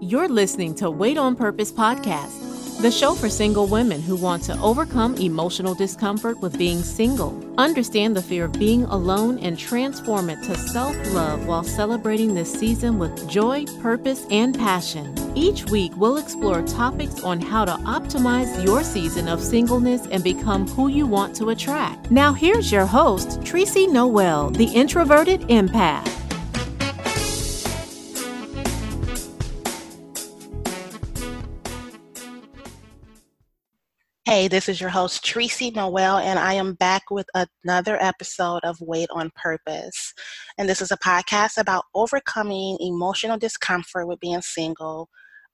You're listening to Wait on Purpose podcast, the show for single women who want to overcome emotional discomfort with being single, understand the fear of being alone, and transform it to self love while celebrating this season with joy, purpose, and passion. Each week, we'll explore topics on how to optimize your season of singleness and become who you want to attract. Now, here's your host, Tracy Noel, the introverted empath. Hey, this is your host, Tracy Noel, and I am back with another episode of Wait on Purpose. And this is a podcast about overcoming emotional discomfort with being single,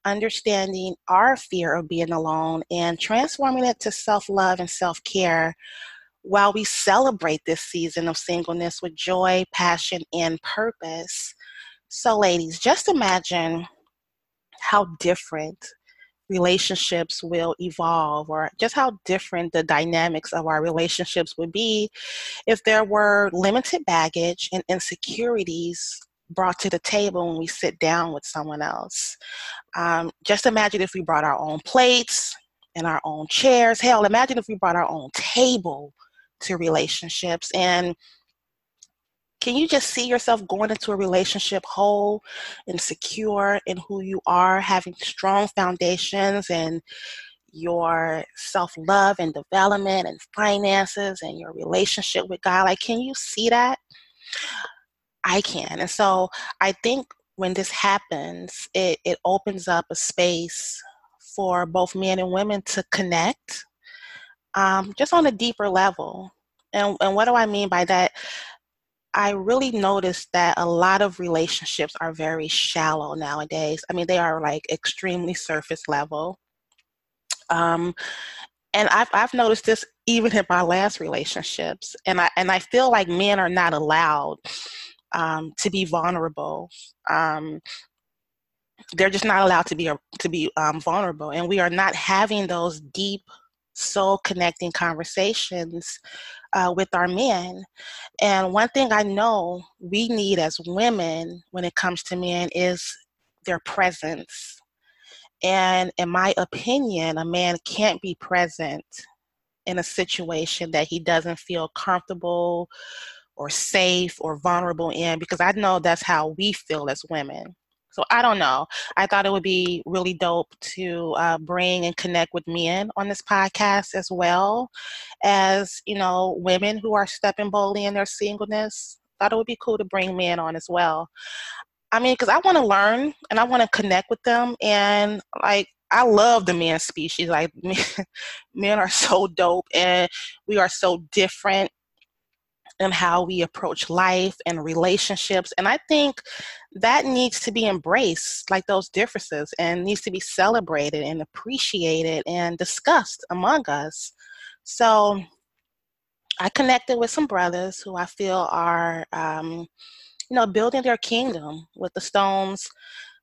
understanding our fear of being alone, and transforming it to self love and self care while we celebrate this season of singleness with joy, passion, and purpose. So, ladies, just imagine how different relationships will evolve or just how different the dynamics of our relationships would be if there were limited baggage and insecurities brought to the table when we sit down with someone else. Um, just imagine if we brought our own plates and our own chairs. Hell, imagine if we brought our own table to relationships and can you just see yourself going into a relationship whole and secure in who you are, having strong foundations and your self love and development and finances and your relationship with God? Like, can you see that? I can. And so I think when this happens, it, it opens up a space for both men and women to connect um, just on a deeper level. And, and what do I mean by that? I really noticed that a lot of relationships are very shallow nowadays. I mean, they are like extremely surface level. Um, and I've I've noticed this even in my last relationships, and I and I feel like men are not allowed um, to be vulnerable. Um, they're just not allowed to be to be um, vulnerable, and we are not having those deep soul connecting conversations uh, with our men. And one thing I know we need as women when it comes to men is their presence. And in my opinion, a man can't be present in a situation that he doesn't feel comfortable or safe or vulnerable in because I know that's how we feel as women. So I don't know. I thought it would be really dope to uh, bring and connect with men on this podcast as well as, you know, women who are stepping boldly in their singleness. Thought it would be cool to bring men on as well. I mean, because I want to learn and I want to connect with them. And like, I love the man species. Like, men, men are so dope and we are so different and how we approach life and relationships. And I think that needs to be embraced, like those differences, and needs to be celebrated and appreciated and discussed among us. So I connected with some brothers who I feel are, um, you know, building their kingdom with the stones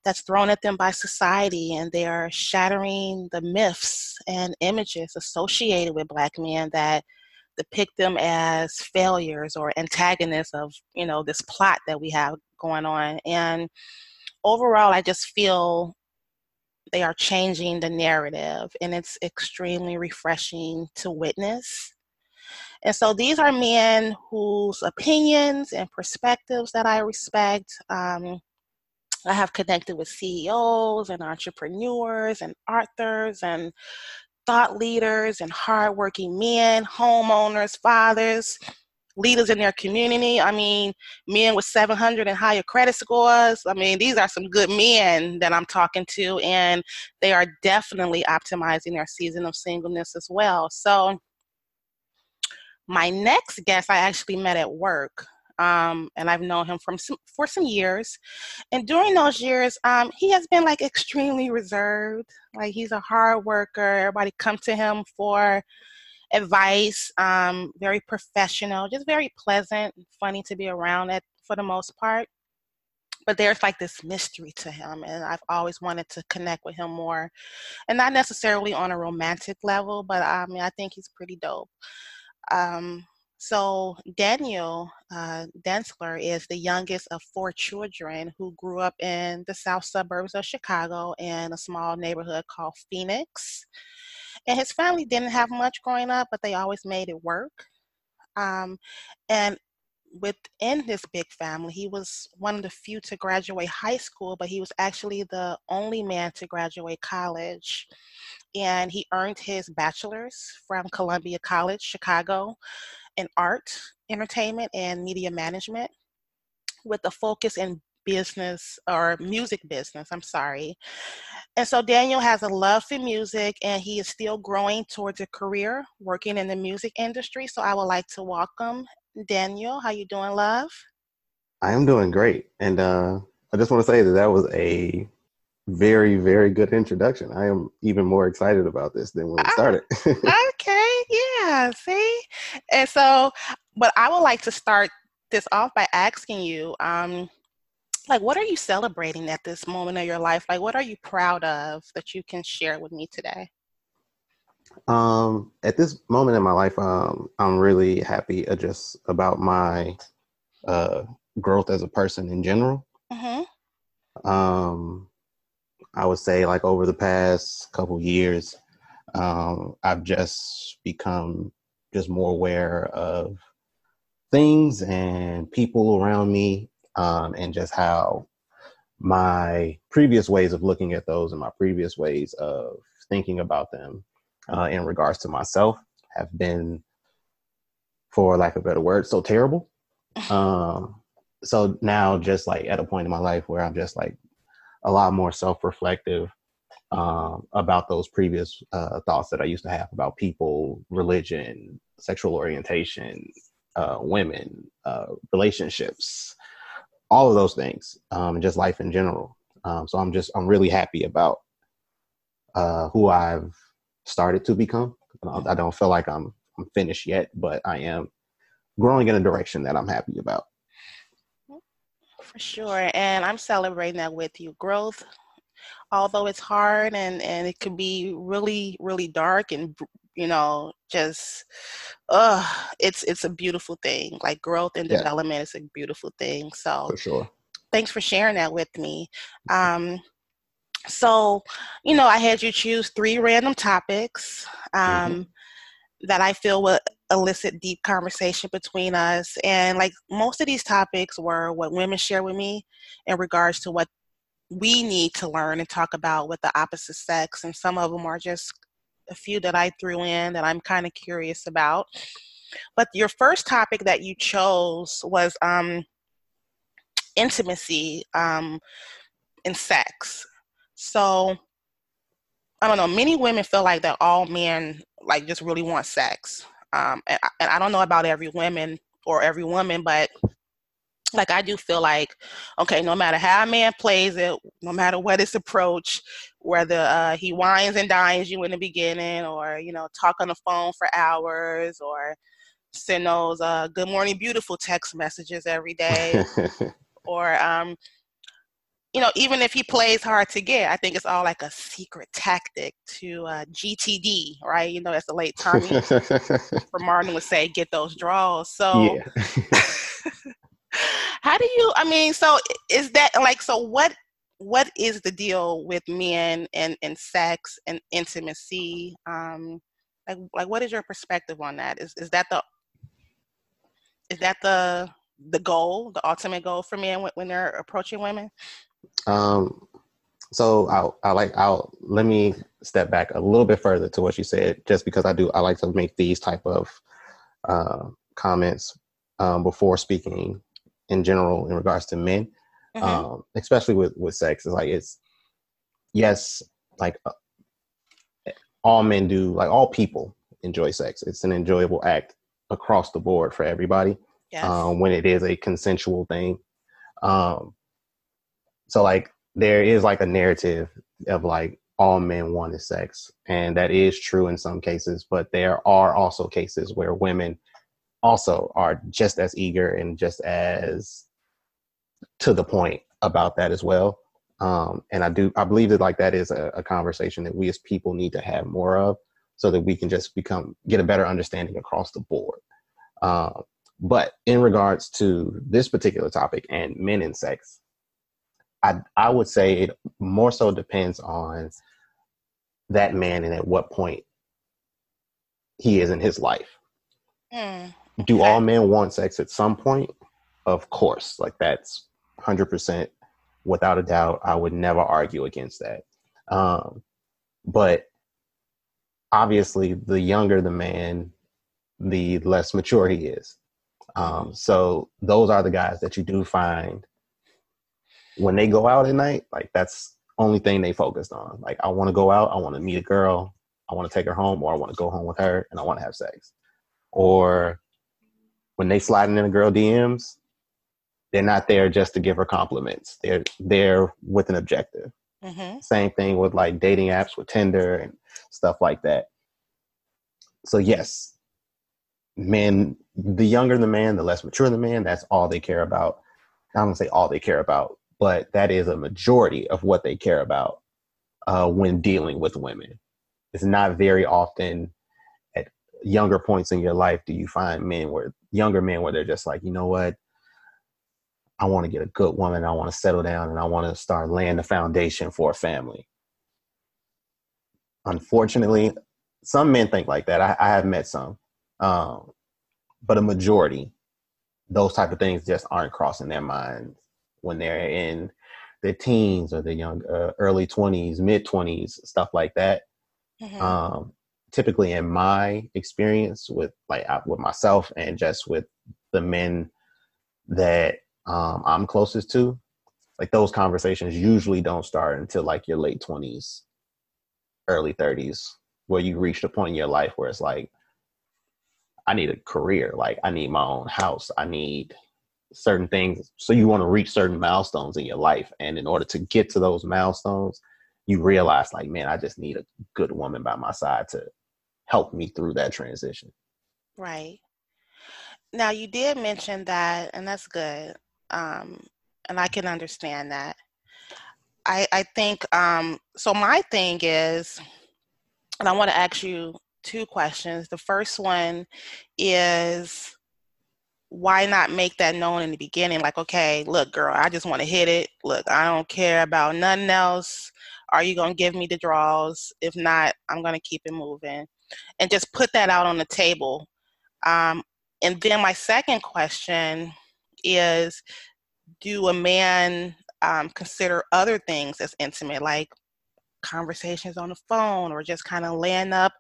that's thrown at them by society, and they are shattering the myths and images associated with Black men that depict them as failures or antagonists of you know this plot that we have going on and overall i just feel they are changing the narrative and it's extremely refreshing to witness. And so these are men whose opinions and perspectives that i respect. Um, I have connected with CEOs and entrepreneurs and authors and thought leaders and hardworking men, homeowners, fathers, leaders in their community. I mean, men with 700 and higher credit scores. I mean, these are some good men that I'm talking to, and they are definitely optimizing their season of singleness as well. So, my next guest I actually met at work um, and I've known him from some, for some years. And during those years, um, he has been like extremely reserved. Like he's a hard worker. Everybody come to him for advice. Um, very professional, just very pleasant, funny to be around at for the most part. But there's like this mystery to him, and I've always wanted to connect with him more, and not necessarily on a romantic level, but I mean I think he's pretty dope. Um, so Daniel uh, Densler is the youngest of four children who grew up in the south suburbs of Chicago in a small neighborhood called Phoenix. And his family didn't have much growing up, but they always made it work. Um, and within this big family, he was one of the few to graduate high school, but he was actually the only man to graduate college. And he earned his bachelor's from Columbia College, Chicago, in art, entertainment, and media management with a focus in business or music business, I'm sorry. And so Daniel has a love for music and he is still growing towards a career working in the music industry. So I would like to welcome Daniel. How you doing, love? I am doing great. And uh, I just want to say that that was a very, very good introduction. I am even more excited about this than when we ah, started. okay, yeah, see? And so, but I would like to start this off by asking you, um, like, what are you celebrating at this moment of your life? Like, what are you proud of that you can share with me today? Um, at this moment in my life, um, I'm really happy uh, just about my uh, growth as a person in general. Mm-hmm. Um, I would say, like over the past couple years, um, I've just become just more aware of things and people around me, um, and just how my previous ways of looking at those and my previous ways of thinking about them uh, in regards to myself have been, for lack of a better word, so terrible. Um, so now, just like at a point in my life where I'm just like a lot more self-reflective um, about those previous uh, thoughts that I used to have about people, religion, sexual orientation, uh, women, uh, relationships, all of those things, um, just life in general. Um, so I'm just I'm really happy about uh, who I've started to become. I don't feel like I'm I'm finished yet, but I am growing in a direction that I'm happy about. For sure, and I'm celebrating that with you. Growth, although it's hard and and it can be really really dark and you know just uh it's it's a beautiful thing like growth and development yeah. is a beautiful thing so for sure thanks for sharing that with me um so, you know, I had you choose three random topics um, mm-hmm. that I feel will elicit deep conversation between us. And like most of these topics were what women share with me in regards to what we need to learn and talk about with the opposite sex. And some of them are just a few that I threw in that I'm kind of curious about. But your first topic that you chose was um, intimacy um, in sex. So I don't know. Many women feel like that all men like just really want sex. Um, and, and I don't know about every woman or every woman, but like I do feel like, okay, no matter how a man plays it, no matter what his approach, whether uh, he wines and dines you in the beginning, or you know, talk on the phone for hours, or send those uh, "Good morning, beautiful" text messages every day, or um, you know, even if he plays hard to get, I think it's all like a secret tactic to uh, GTD, right? You know, as the late Tommy from Martin would say, get those draws. So, yeah. how do you? I mean, so is that like so? What what is the deal with men and and sex and intimacy? Um, like like what is your perspective on that? Is is that the is that the the goal, the ultimate goal for men when, when they're approaching women? Um, so I, I like I'll let me step back a little bit further to what you said, just because I do I like to make these type of uh, comments um, before speaking in general in regards to men, mm-hmm. um, especially with with sex. It's like it's yes, like uh, all men do, like all people enjoy sex. It's an enjoyable act across the board for everybody yes. um, when it is a consensual thing. Um, so like there is like a narrative of like all men want is sex and that is true in some cases but there are also cases where women also are just as eager and just as to the point about that as well. Um, and i do i believe that like that is a, a, conversation that we as people need to have more of so that we can just become get a better understanding across the board. Um, but in regards to this particular topic and men and sex, I I would say it more so depends on that man and at what point he is in his life. Mm, okay. Do all men want sex at some point? Of course, like that's hundred percent without a doubt. I would never argue against that. Um, but obviously, the younger the man, the less mature he is. Um, so those are the guys that you do find when they go out at night. Like that's only thing they focused on. Like I want to go out, I want to meet a girl, I want to take her home, or I want to go home with her, and I want to have sex. Or when they sliding in a girl DMs, they're not there just to give her compliments. They're there with an objective. Mm-hmm. Same thing with like dating apps with Tinder and stuff like that. So yes, men, the younger the man, the less mature the man, that's all they care about. I'm gonna say all they care about, but that is a majority of what they care about uh, when dealing with women. It's not very often younger points in your life do you find men where younger men where they're just like, you know what, I want to get a good woman, I want to settle down, and I want to start laying the foundation for a family. Unfortunately, some men think like that. I, I have met some, um, but a majority, those type of things just aren't crossing their minds when they're in their teens or the young uh, early 20s mid 20s stuff like that mm-hmm. um, typically in my experience with like with myself and just with the men that um, i'm closest to like those conversations usually don't start until like your late 20s early 30s where you reach the point in your life where it's like i need a career. Like i need my own house. I need certain things. So you want to reach certain milestones in your life and in order to get to those milestones you realize like man i just need a good woman by my side to help me through that transition right now you did mention that and that's good um, and i can understand that i i think um, so my thing is and i want to ask you two questions the first one is why not make that known in the beginning? Like, okay, look, girl, I just want to hit it. Look, I don't care about nothing else. Are you going to give me the draws? If not, I'm going to keep it moving. And just put that out on the table. Um, and then my second question is do a man um, consider other things as intimate, like conversations on the phone or just kind of laying up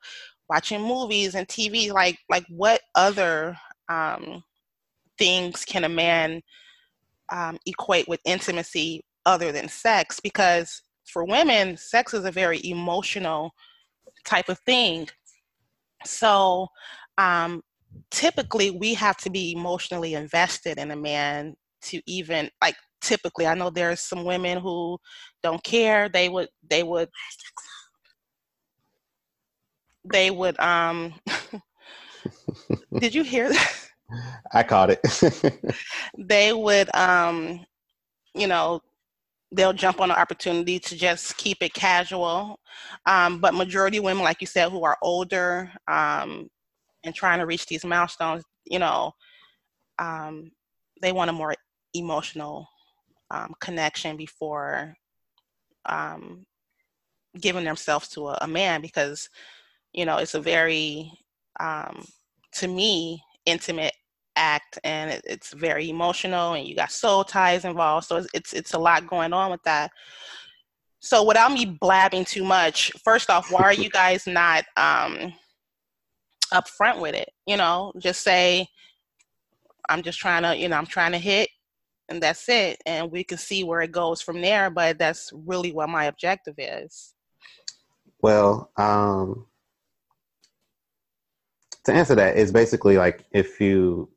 watching movies and TV? Like, like what other um, things can a man um, equate with intimacy other than sex? Because for women, sex is a very emotional type of thing. So um, typically, we have to be emotionally invested in a man to even like typically i know there's some women who don't care they would they would they would um did you hear that I caught it. they would, um, you know, they'll jump on the opportunity to just keep it casual. Um, but majority women, like you said, who are older um, and trying to reach these milestones, you know, um, they want a more emotional um, connection before um, giving themselves to a, a, man because, you know, it's a very, um, to me, intimate act and it, it's very emotional and you got soul ties involved so it's, it's it's a lot going on with that. So without me blabbing too much first off why are you guys not um upfront with it? You know just say i'm just trying to you know i'm trying to hit and that's it and we can see where it goes from there but that's really what my objective is. Well um to answer that is basically like if you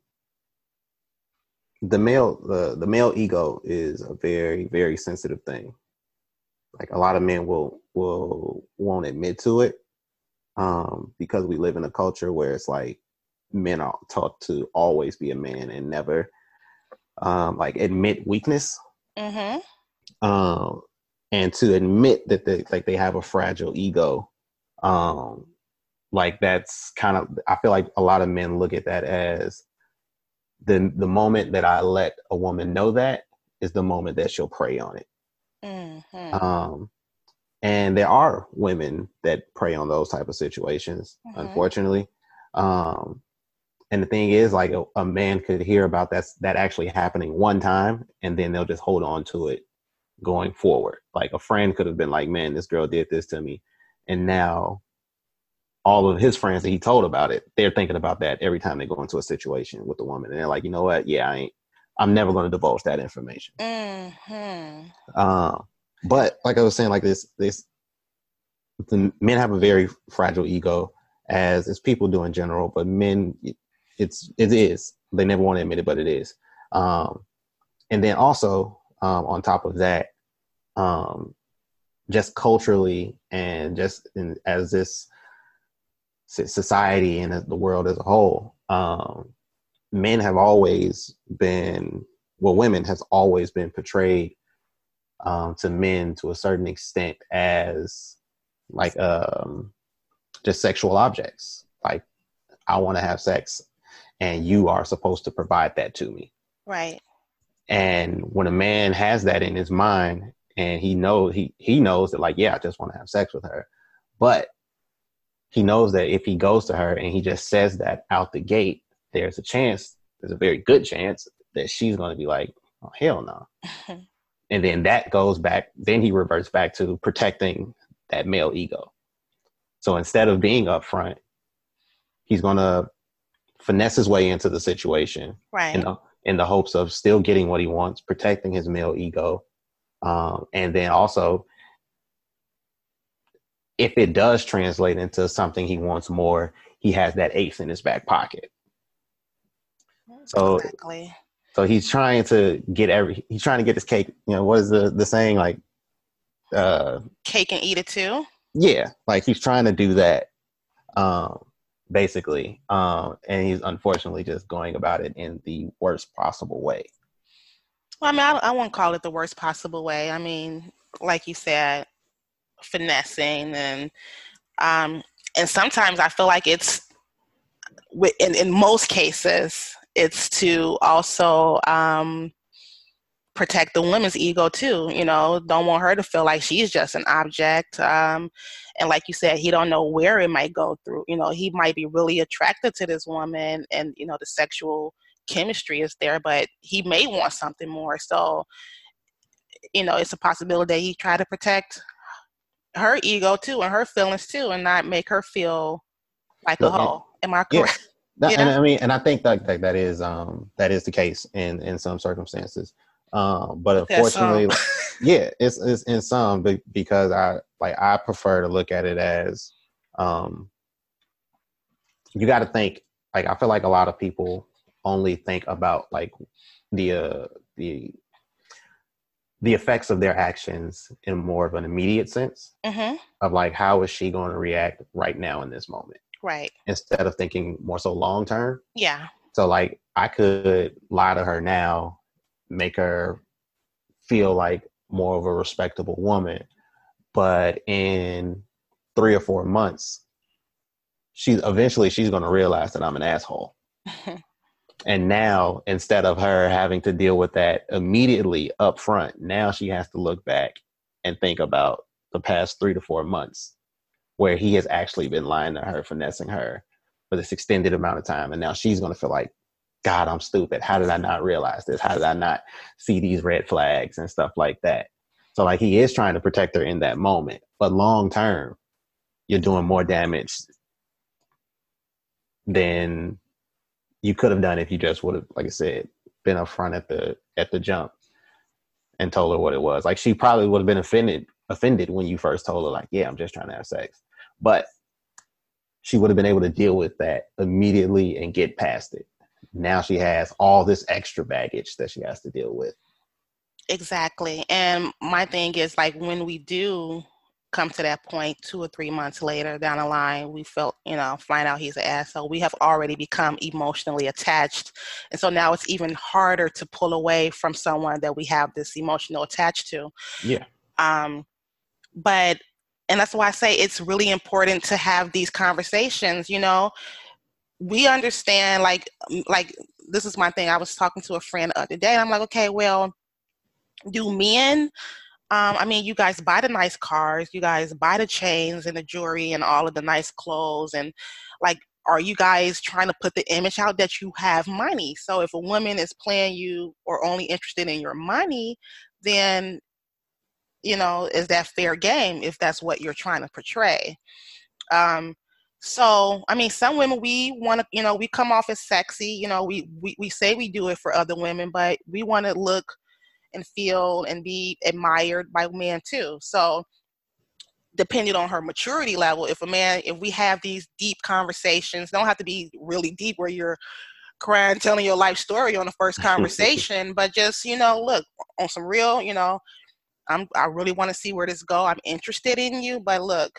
the male the, the male ego is a very very sensitive thing like a lot of men will will won't admit to it um because we live in a culture where it's like men are taught to always be a man and never um like admit weakness mm-hmm. um and to admit that they like they have a fragile ego um like that's kind of i feel like a lot of men look at that as the the moment that I let a woman know that is the moment that she'll prey on it. Mm-hmm. Um, and there are women that prey on those type of situations, mm-hmm. unfortunately. Um, and the thing is, like a, a, man could hear about that that actually happening one time, and then they'll just hold on to it going forward. Like a friend could have been like, "Man, this girl did this to me," and now all of his friends that he told about it, they're thinking about that every time they go into a situation with the woman, and they're like, "You know what? Yeah, I ain't. I'm never going to divulge that information." Mm-hmm. Uh, but like I was saying, like this, this the men have a very fragile ego, as as people do in general. But men, it's it is. They never want to admit it, but it is. Um, and then also um, on top of that, um, just culturally and just in, as this society and the world as a whole, um, men have always been well, women has always been portrayed um, to men to a certain extent as like um, just sexual objects. Like I want to have sex, and you are supposed to provide that to me. Right. And when a man has that in his mind, and he knows he he knows that like yeah, I just want to have sex with her, but he knows that if he goes to her and he just says that out the gate, there's a chance, there's a very good chance that she's going to be like, oh hell no. and then that goes back. Then he reverts back to protecting that male ego. So instead of being upfront, he's going to finesse his way into the situation, right? In the, in the hopes of still getting what he wants, protecting his male ego, um, and then also, if it does translate into something he wants more, he has that ace in his back pocket. So, exactly. so he's trying to get every. He's trying to get his cake. You know, what is the the saying like? Uh, cake and eat it too yeah, like he's trying to do that, um, basically, um, and he's unfortunately just going about it in the worst possible way. Well, I mean, I, I won't call it the worst possible way. I mean, like you said, finessing and um, and sometimes I feel like it's in in most cases it's to also um, protect the woman's ego too you know? Don't want her to feel like she's just an object um, and like you said he don't know where it might go through you know? He might be really attracted to this woman and you know the sexual chemistry is there but he may want something more. So you know it's a possibility that he try to protect her ego too and her feelings too and not make her feel like a hoe am i correct yeah. That, and I mean, and I think that, that that is um that is the case in in some circumstances. Um, but unfortunately, yeah, it's, it's in some because I like I prefer to look at it as um, you got to think like I feel like a lot of people only think about like the uh, the the effects of their actions in more of an immediate sense mm-hmm. of like how is she going to react right now in this moment right instead of thinking more so long term yeah so like i could lie to her now make her feel like more of a respectable woman. But in three or four months, she eventually she's going to realize that I'm an asshole. and now instead of her having to deal with that immediately up front, now she has to look back and think about the past three to four months where he has actually been lying to her, finessing her for this extended amount of time. And now she's going to feel like God, I'm stupid. How did I not realize this? How did I not see these red flags and stuff like that? So like he is trying to protect her in that moment, but long term, you're doing more damage than you could have done if you just would have, like I said, been upfront at the at the jump and told her what it was. Like she probably would have been offended offended when you first told her, like, yeah, I'm just trying to have sex. But she would have been able to deal with that immediately and get past it now she has all this extra baggage that she has to deal with. Exactly. And my thing is like when we do come to that point two or three months later down the line, we felt, you know, find out he's an asshole. We have already become emotionally attached. And so now it's even harder to pull away from someone that we have this emotional attached to. Yeah. Um, but and that's why I say it's really important to have these conversations, you know, we understand like like this is my thing. I was talking to a friend the other day, and I'm like, okay, well, do men? Um, I mean, you guys buy the nice cars, you guys buy the chains and the jewelry and all of the nice clothes, and like, are you guys trying to put the image out that you have money? So if a woman is playing you or only interested in your money, then you know, is that fair game if that's what you're trying to portray? Um, so, I mean, some women we want to, you know, we come off as sexy. You know, we we, we say we do it for other women, but we want to look and feel and be admired by men too. So, depending on her maturity level, if a man, if we have these deep conversations, don't have to be really deep where you're crying, telling your life story on the first conversation, but just you know, look on some real, you know, I'm I really want to see where this go. I'm interested in you, but look,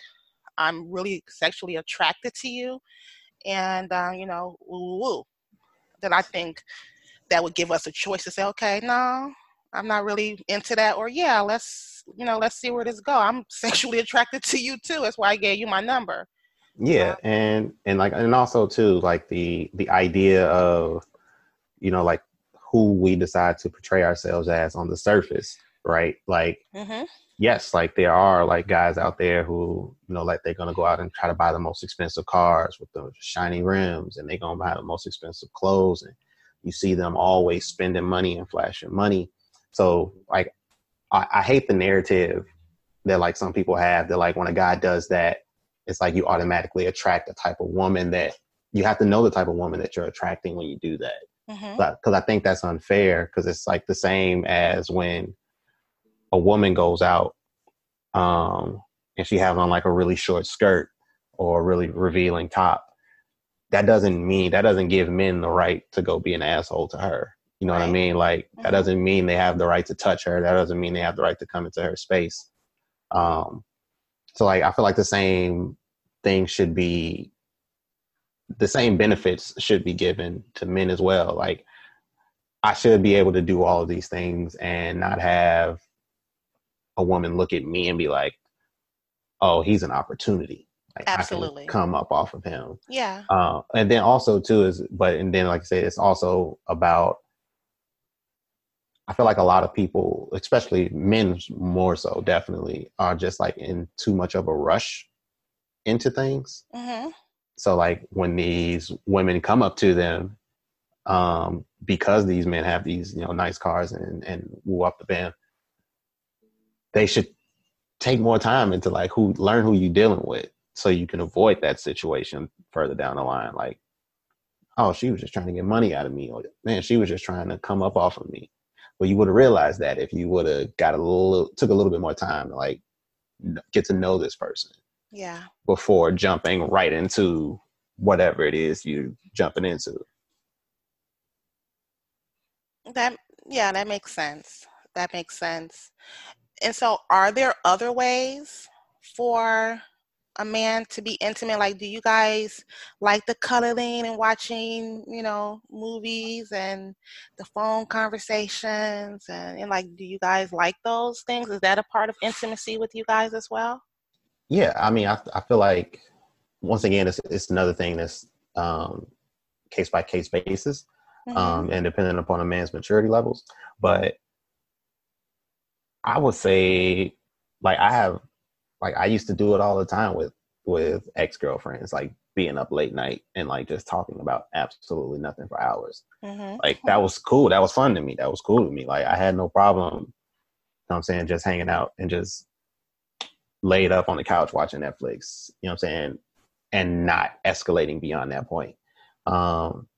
I'm really sexually attracted to you, and uh, you know, woo woo. That I think that would give us a choice to say, okay, no, I'm not really into that, or yeah, let's you know, let's see where this go. I'm sexually attracted to you too. That's why I gave you my number. Yeah, um, and and like and also too like the the idea of you know like who we decide to portray ourselves as on the surface, right? Like mm-hmm yes, like there are like guys out there who, you know, like they're gonna go out and try to buy the most expensive cars with the shiny rims and they're gonna buy the most expensive clothes and you see them always spending money and flashing money. So like I, I hate the narrative that like some people have that like when a guy does that, it's like you automatically attract the type of woman that you have to know the type of woman that you're attracting when you do that. Because mm-hmm. I think that's unfair because it's like the same as when a woman goes out um, and she has on like a really short skirt or a really revealing top, that doesn't mean that doesn't give men the right to go be an asshole to her. You know right. what I mean? Like that mm-hmm. doesn't mean they have the right to touch her. That doesn't mean they have the right to come into her space. Um, so like I feel like the same thing should be the same benefits should be given to men as well. Like I should be able to do all of these things and not have a woman look at me and be like, "Oh, he's an opportunity." Like, Absolutely, come up off of him. Yeah. Uh, and then also too is, but and then like I said, it's also about. I feel like a lot of people, especially men more so, definitely are just like in too much of a rush into things. Mm-hmm. So like when these women come up to them, um, because these men have these you know nice cars and and woo up the band, they should take more time into like who learn who you're dealing with so you can avoid that situation further down the line like oh she was just trying to get money out of me or man she was just trying to come up off of me but you would have realized that if you would have got a little took a little bit more time to like get to know this person yeah. before jumping right into whatever it is you're jumping into. That yeah that makes sense. That makes sense. And so are there other ways for a man to be intimate like do you guys like the cuddling and watching you know movies and the phone conversations and, and like do you guys like those things is that a part of intimacy with you guys as well yeah i mean i, I feel like once again it's, it's another thing that's um, case by case basis mm-hmm. um, and depending upon a man's maturity levels but I would say like I have like I used to do it all the time with with ex girlfriends, like being up late night and like just talking about absolutely nothing for hours. Mm-hmm. Like that was cool. That was fun to me. That was cool to me. Like I had no problem. You know what I'm saying just hanging out and just laid up on the couch watching Netflix. You know what I'm saying, and not escalating beyond that point. Um,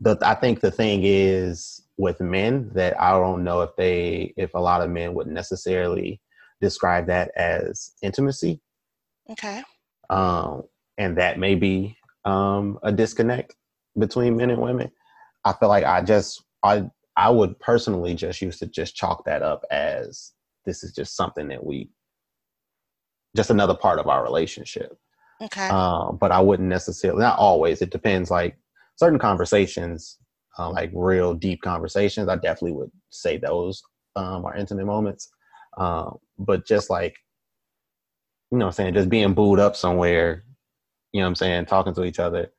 but I think the thing is with men that I don't know if they if a lot of men would necessarily describe that as intimacy. Okay. Um, and that may be um, a disconnect between men and women. I feel like I just I I would personally just used to just chalk that up as this is just something that we just another part of our relationship. Okay. Um, but I wouldn't necessarily not always. It depends. Like certain conversations uh, like real deep conversations, I definitely would say those um, are intimate moments. Um, but just like, you know I'm saying, just being booed up somewhere, you know I'm saying, talking to each other,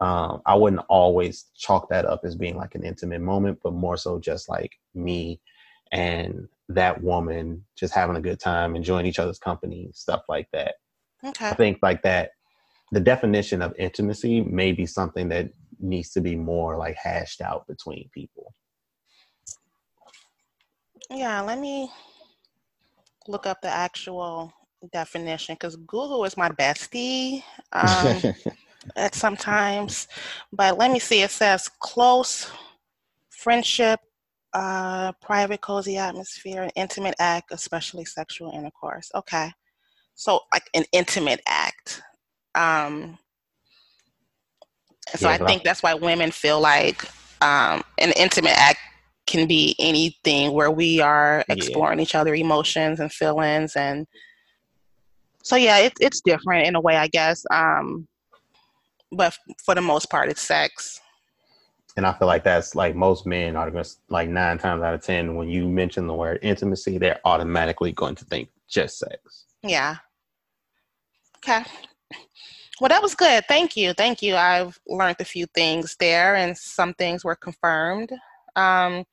um, I wouldn't always chalk that up as being like an intimate moment, but more so just like me and that woman just having a good time, enjoying each other's company, stuff like that. Okay. I think like that, the definition of intimacy may be something that needs to be more like hashed out between people. Yeah, let me look up the actual definition because Google is my bestie um, at sometimes. But let me see. It says close friendship, uh, private, cozy atmosphere, an intimate act, especially sexual intercourse. Okay, so like an intimate act. Um, so yeah, I think that's why women feel like um, an intimate act can be anything where we are exploring yeah. each other emotions and feelings and so yeah it, it's different in a way i guess um, but for the most part it's sex. And i feel like that's like most men are to like nine times out of ten when you mention the word intimacy they're automatically going to think just sex. Yeah. Okay. Well that was good. Thank you. Thank you. I've learned a few things there and some things were confirmed um,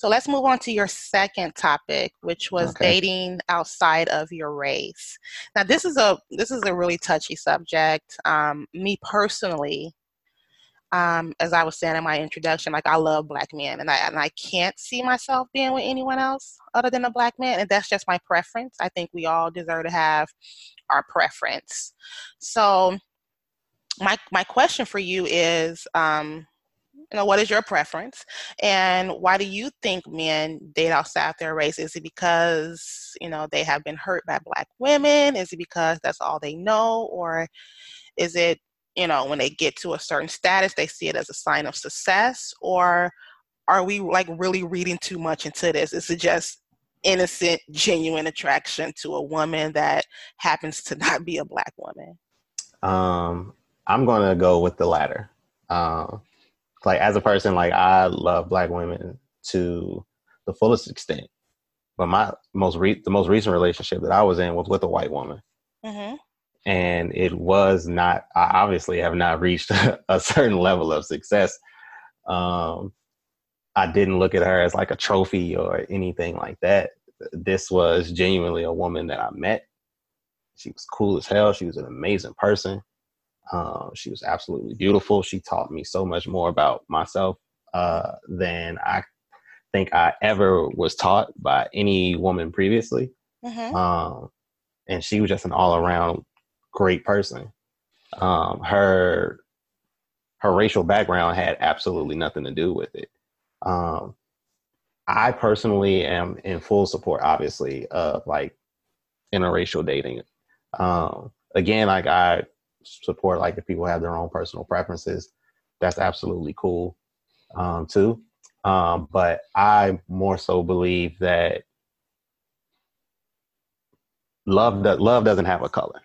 so let's move on to your second topic, which was okay. dating outside of your race. Now, this is a this is a really touchy subject. Um, me personally, um, as I was saying in my introduction, like I love black men, and I and I can't see myself being with anyone else other than a black man, and that's just my preference. I think we all deserve to have our preference. So, my my question for you is. Um, you know, what is your preference? And why do you think men date outside their race? Is it because, you know, they have been hurt by black women? Is it because that's all they know? Or is it, you know, when they get to a certain status, they see it as a sign of success? Or are we like really reading too much into this? Is it just innocent, genuine attraction to a woman that happens to not be a black woman? Um, I'm going to go with the latter. Uh, like as a person, like I love black women to the fullest extent. But my most re- the most recent relationship that I was in was with a white woman, mm-hmm. and it was not. I obviously have not reached a, certain level of success. Um, I didn't look at her as like a trophy or anything like that. This was genuinely a woman that I met. She was cool as hell. She was an amazing person. Um, she was absolutely beautiful. She taught me so much more about myself uh, than I think I ever was taught by any woman previously. Mm-hmm. Um, and she was just an all around great person. Um, her her racial background had absolutely nothing to do with it. Um, I personally am in full support, obviously, of like interracial dating. Um, again, like I support like if people have their own personal preferences that's absolutely cool um, too. Um, but i more so believe that love that love doesn't have a color.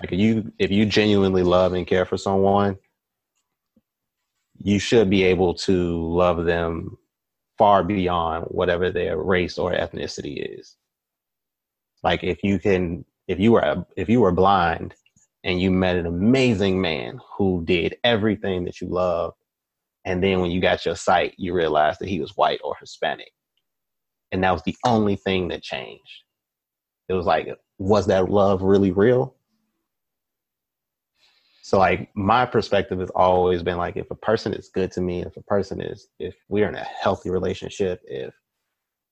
Like if you if you genuinely love and care for someone you should be able to love them far beyond whatever their race or ethnicity is. Like if you can if you were if you were blind and you met an amazing man who did everything that you loved. And then when you got your sight, you realized that he was white or Hispanic. And that was the only thing that changed. It was like, was that love really real? So like my perspective has always been like if a person is good to me, if a person is if we're in a healthy relationship, if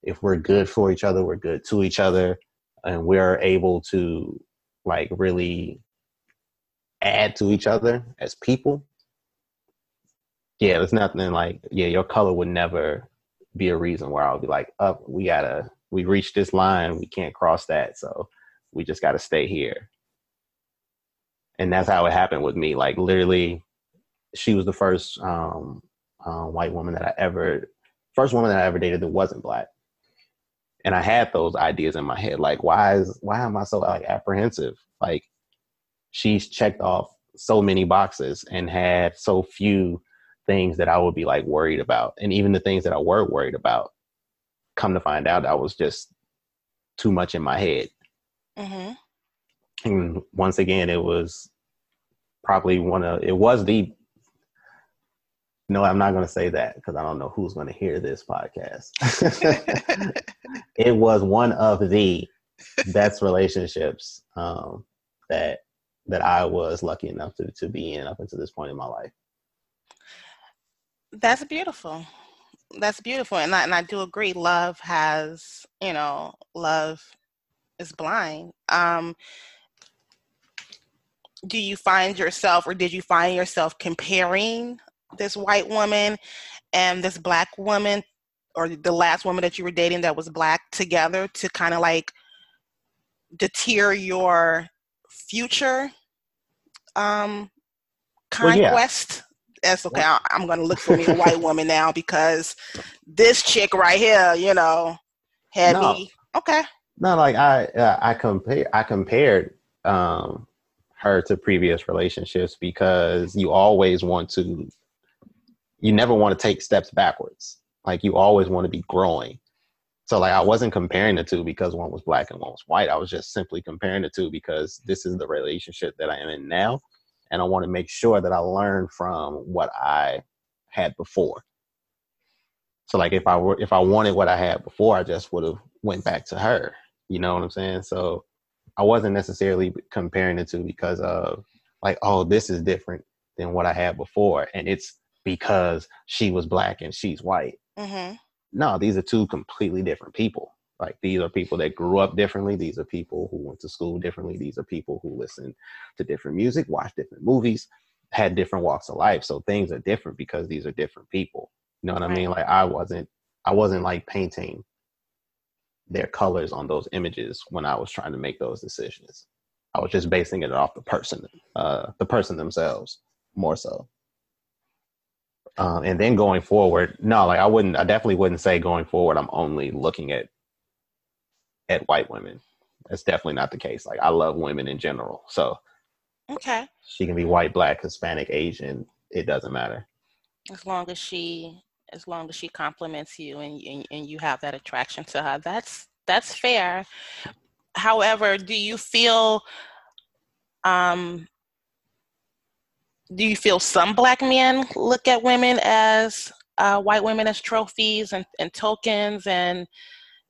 if we're good for each other, we're good to each other, and we're able to like really add to each other as people, yeah, there's nothing like yeah, your color would never be a reason where I'll be like, up, oh, we gotta we reached this line, we can't cross that, so we just gotta stay here. And that's how it happened with me. Like literally, she was the first um, uh, white woman that I ever, first woman that I ever dated that wasn't black. And I had those ideas in my head, like, why is why am I so like apprehensive? Like, she's checked off so many boxes and had so few things that I would be like worried about. And even the things that I were worried about, come to find out, I was just too much in my head. Mm-hmm. And once again, it was probably one of, it was the No, I'm not going to say that because I don't know who's going to hear this podcast. it was one of the best relationships um, that that I was lucky enough to to be in up until this point in my life. That's beautiful. That's beautiful, and I, and I do agree. Love has, you know, love is blind. Um, do you find yourself, or did you find yourself comparing this white woman and this black woman, or the last woman that you were dating that was black together to kind of like deter your future um, conquest? Well, yeah. That's okay. I, I'm going to look for me a white woman now because this chick right here, you know, had no. me. Okay. No, like I, uh, I compare, I compared um, her to previous relationships because you always want to you never want to take steps backwards like you always want to be growing so like i wasn't comparing the two because one was black and one was white i was just simply comparing the two because this is the relationship that i am in now and i want to make sure that i learn from what i had before so like if i were if i wanted what i had before i just would have went back to her you know what i'm saying so I wasn't necessarily comparing the two because of like, oh, this is different than what I had before, and it's because she was black and she's white. Mm-hmm. No, these are two completely different people. Like these are people that grew up differently. These are people who went to school differently. These are people who listen to different music, watch different movies, had different walks of life. So things are different because these are different people. You know what right. I mean? Like I wasn't, I wasn't like painting their colors on those images when I was trying to make those decisions. I was just basing it off the person, uh, the person themselves more so. Um, and then going forward, no, like I wouldn't, I definitely wouldn't say going forward, I'm only looking at at white women. That's definitely not the case. Like I love women in general, so okay, she can be white, black, Hispanic, Asian. It doesn't matter. As long as she as long as she compliments you and, and, and you have that attraction to her. That's that's fair. However, do you feel um, do you feel some black men look at women as uh, white women as trophies and, and tokens and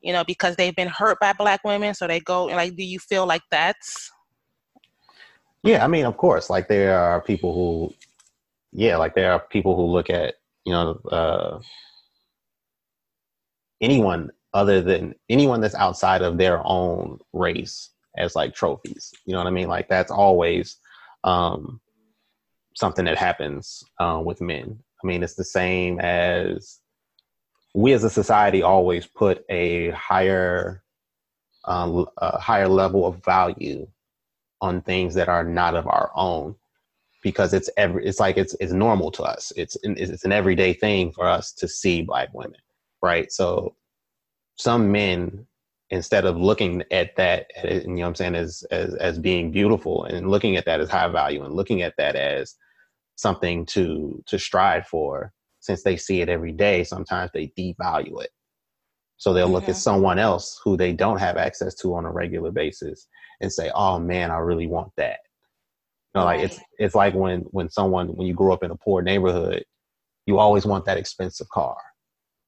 you know because they've been hurt by black women so they go like do you feel like that's yeah i mean of course like there are people who yeah like there are people who look at you know, uh, anyone other than anyone that's outside of their own race as like trophies. You know what I mean? Like that's always um, something that happens uh, with men. I mean, it's the same as we as a society always put a higher, um, a higher level of value on things that are not of our own because it's every it's like it's it's normal to us. It's it's an everyday thing for us to see black women, right? So some men instead of looking at that you know what I'm saying as as as being beautiful and looking at that as high value and looking at that as something to to strive for since they see it every day sometimes they devalue it. So they'll look at someone else who they don't have access to on a regular basis and say oh man i really want that. You know, like it's it's like when when someone when you grow up in a poor neighborhood, you always want that expensive car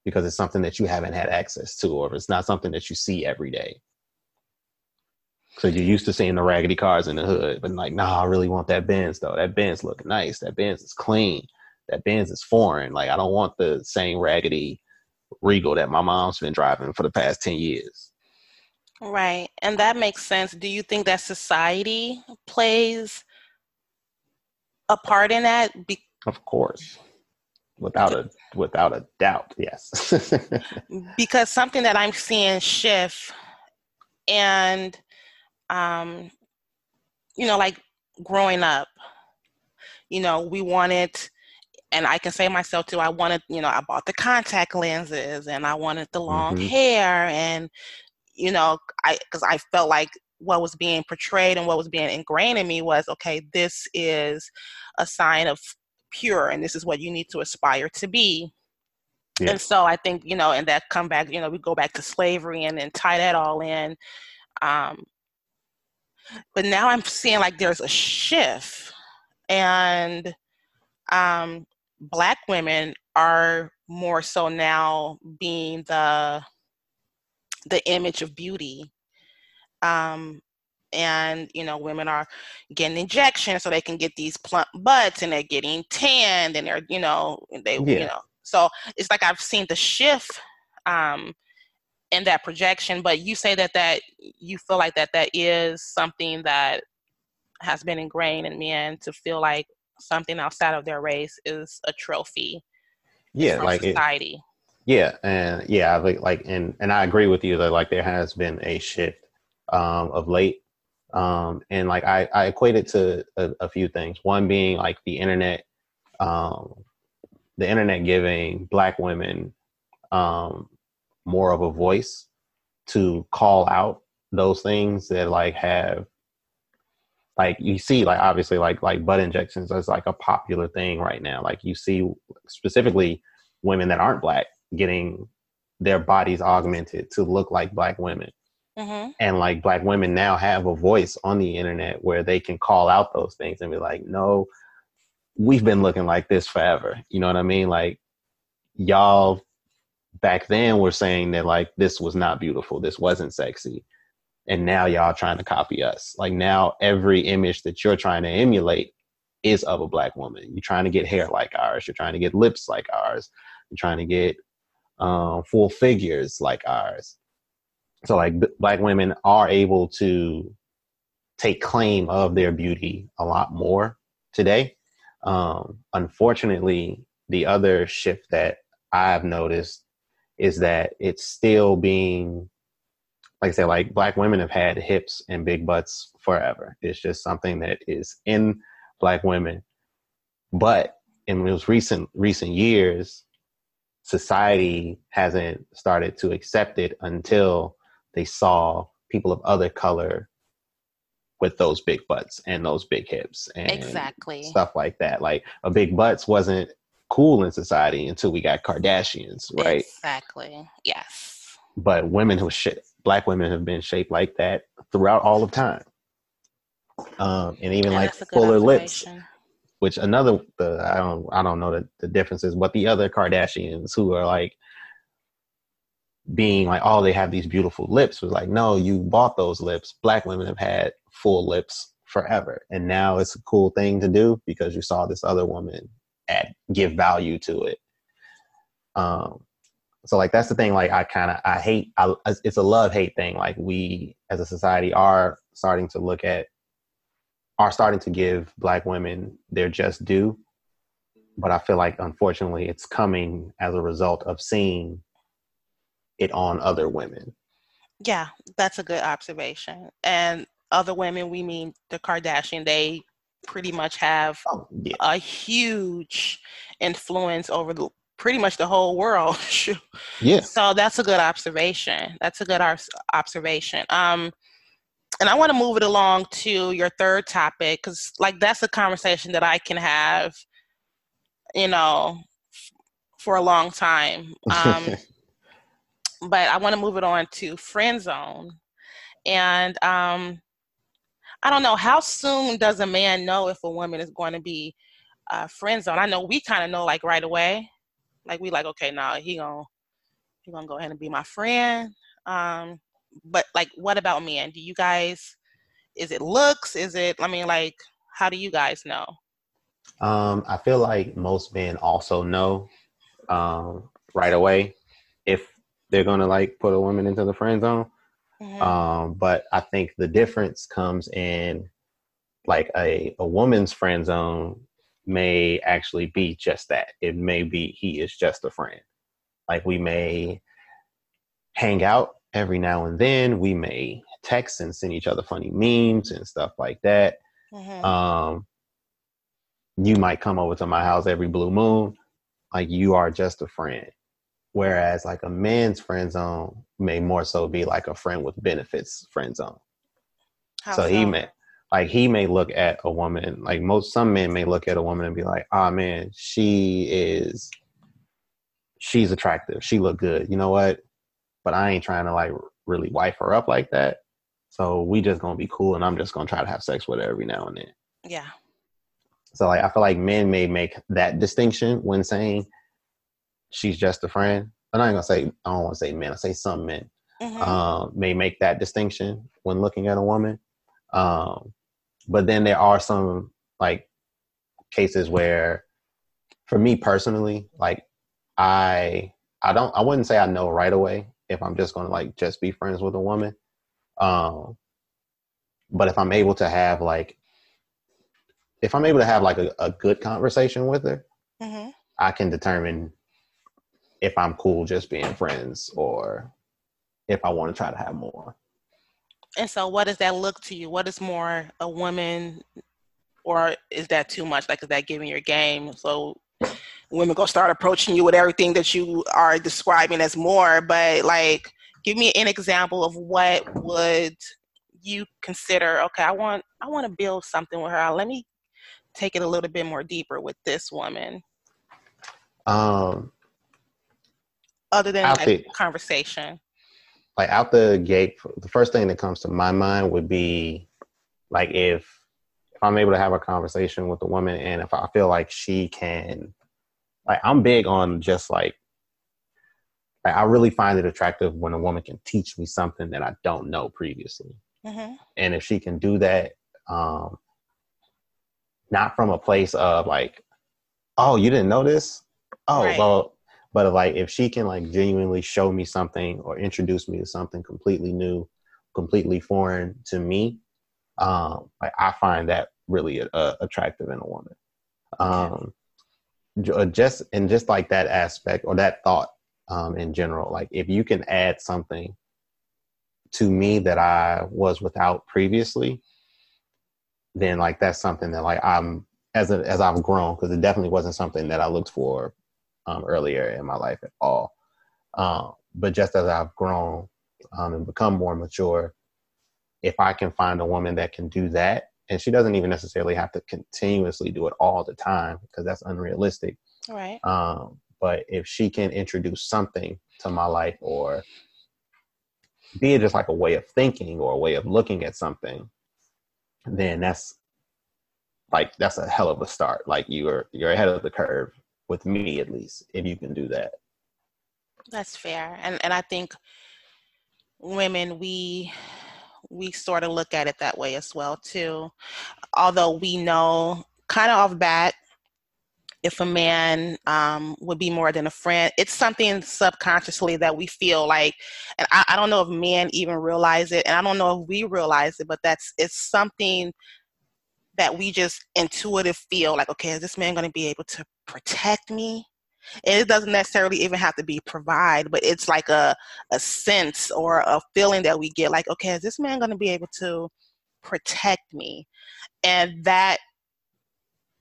because it's something that you haven't had access to, or it's not something that you see every day. So you're used to seeing the raggedy cars in the hood, but like, nah, I really want that Benz though. That Benz look nice. That Benz is clean. That Benz is foreign. Like I don't want the same raggedy Regal that my mom's been driving for the past ten years. Right, and that makes sense. Do you think that society plays a part in that? Be- of course. Without a without a doubt, yes. because something that I'm seeing shift and um you know like growing up you know we wanted and I can say myself too, I wanted, you know, I bought the contact lenses and I wanted the long mm-hmm. hair and, you know, I, cause I felt like what was being portrayed and what was being ingrained in me was okay this is a sign of pure and this is what you need to aspire to be yeah. and so i think you know and that come back you know we go back to slavery and then tie that all in um but now i'm seeing like there's a shift. And um black women are more so now being the the image of beauty. Um, and you know women are getting injections so they can get these plump butts and they're getting tanned and they're you know they yeah. you know. So it's like i've seen the shift um, in that projection but you say that that you feel like that that is something that has been ingrained in men to feel like something outside of their race is a trophy yeah like society. It, yeah and yeah like like and and i agree with you that like there has been a shift um of late um and like i i equate it to a, a few things. One being like the internet um the internet giving black women um more of a voice to call out those things that like have like you see like obviously like like butt injections is like a popular thing right now. Like you see specifically women that aren't black getting their bodies augmented to look like black women. Mm-hmm. and like black women now have a voice on the internet where they can call out those things and be like no we've been looking like this forever. You know what i mean? Like y'all back then were saying that like this was not beautiful this wasn't sexy and now y'all trying to copy us. Like now every image that you're trying to emulate is of a black woman. You're trying to get hair like ours. You're trying to get lips like ours. You're trying to get um, full figures like ours. So like b- black women are able to take claim of their beauty a lot more today. Um, unfortunately, the other shift that I've noticed is that it's still being like I said, like black women have had hips and big butts forever. It's just something that is in black women. But in those recent recent years, society hasn't started to accept it until they saw people of other color with those big butts and those big hips and exactly stuff like that. Like a big butts wasn't cool in society until we got Kardashians, right? Exactly. Yes. But women who shit black women have been shaped like that throughout all of time. Um, and even like fuller lips, which another the I don't I don't know the, the differences, but the other Kardashians who are like being like, oh, they have these beautiful lips was like, no, you bought those lips. Black women have had full lips forever, and now it's a cool thing to do because you saw this other woman add give value to it. Um, so like that's the thing like i kind of i hate I, it's a love hate thing. Like we as a society are starting to look at are starting to give black women their just due. But i feel like unfortunately it's coming as a result of seeing it on other women. Yeah that's a good observation. And other women we mean the kardashian they pretty much have oh, yeah. a huge influence over the pretty much the whole world. yeah. So that's a good observation. That's a good observation. Um, and I want to move it along to your third topic because, like, that's a conversation that I can have, you know, f- for a long time. Um, but I want to move it on to friend zone, and um, I don't know how soon does a man know if a woman is going to be uh, friend zone. I know we kind of know like right away. Like we like, okay, now nah, he gonna he gonna go ahead and be my friend. Um, but like, what about men? Do you guys? Is it looks? Is it? I mean, like, how do you guys know? Um, I feel like most men also know um, right away if they're gonna like put a woman into the friend zone. Mm-hmm. Um, but I think the difference comes in like a a woman's friend zone may actually be just that. It may be he is just a friend. Like we may hang out every now and then. We may text and send each other funny memes and stuff like that. Mm-hmm. Um, you might come over to my house every blue moon. Like you are just a friend. Whereas like a man's friend zone may more so be like a friend with benefits friend zone. How so, so? he may like he may look at a woman like most some men may look at a woman and be like ah oh, man she is she's attractive. She look good. You know what? But i ain't trying to like really wife her up like that. So we just gonna be cool and i'm just gonna try to have sex with her every now and then. Yeah. So like I feel like men may make that distinction when saying she's just a friend. I'm not gonna say I don't want to say men. I say some men mm-hmm. um, may make that distinction when looking at a woman. Um, but then there are some like cases where, for me personally, like I I don't I wouldn't say I know right away if I'm just gonna like just be friends with a woman. Um, but if I'm able to have like if I'm able to have like a, a good conversation with her, mm-hmm. I can determine if I'm cool just being friends or if I want to try to have more. And so, what does that look to you? What is more a woman, or is that too much? Like, is that giving your game? So, women gonna start approaching you with everything that you are describing as more. But like, give me an example of what would you consider? Okay, I want I want to build something with her. Let me take it a little bit more deeper with this woman. Um, other than like, conversation like out the gate, the first thing that comes to my mind would be like if if I'm able to have a conversation with a woman and if I feel like she can like I'm big on just like like I really find it attractive when a woman can teach me something that I don't know previously. Mm-hmm. And if she can do that, um, not from a place of like, oh, you didn't know this? Oh, right. well, but like if she can like genuinely show me something or introduce me to something completely new completely foreign to me um like i find that really uh, attractive in a woman. Um uh, just and just like that aspect or that thought um in general like if you can add something to me that i was without previously then like that's something that like i'm as a, as i've grown because it definitely wasn't something that i looked for um, earlier in my life at all. Um, but just as I've grown um, and become more mature, if I can find a woman that can do that, and she doesn't even necessarily have to continuously do it all the time because that's unrealistic. Right. Um, but if she can introduce something to my life or be it just like a way of thinking or a way of looking at something, then that's like that's a hell of a start. Like you're you're ahead of the curve with me at least if you can do that. That's fair. And and i think women we we sort of look at it that way as well too. Although we know kind of off bat if a man um, would be more than a friend it's something subconsciously that we feel like and I, I don't know if men even realize it and i don't know if we realize it but that's it's something that we just intuitive feel like, okay, is this man going to be able to protect me? And it doesn't necessarily even have to be provide, but it's like a, a sense or a feeling that we get like, okay, is this man going to be able to protect me? And that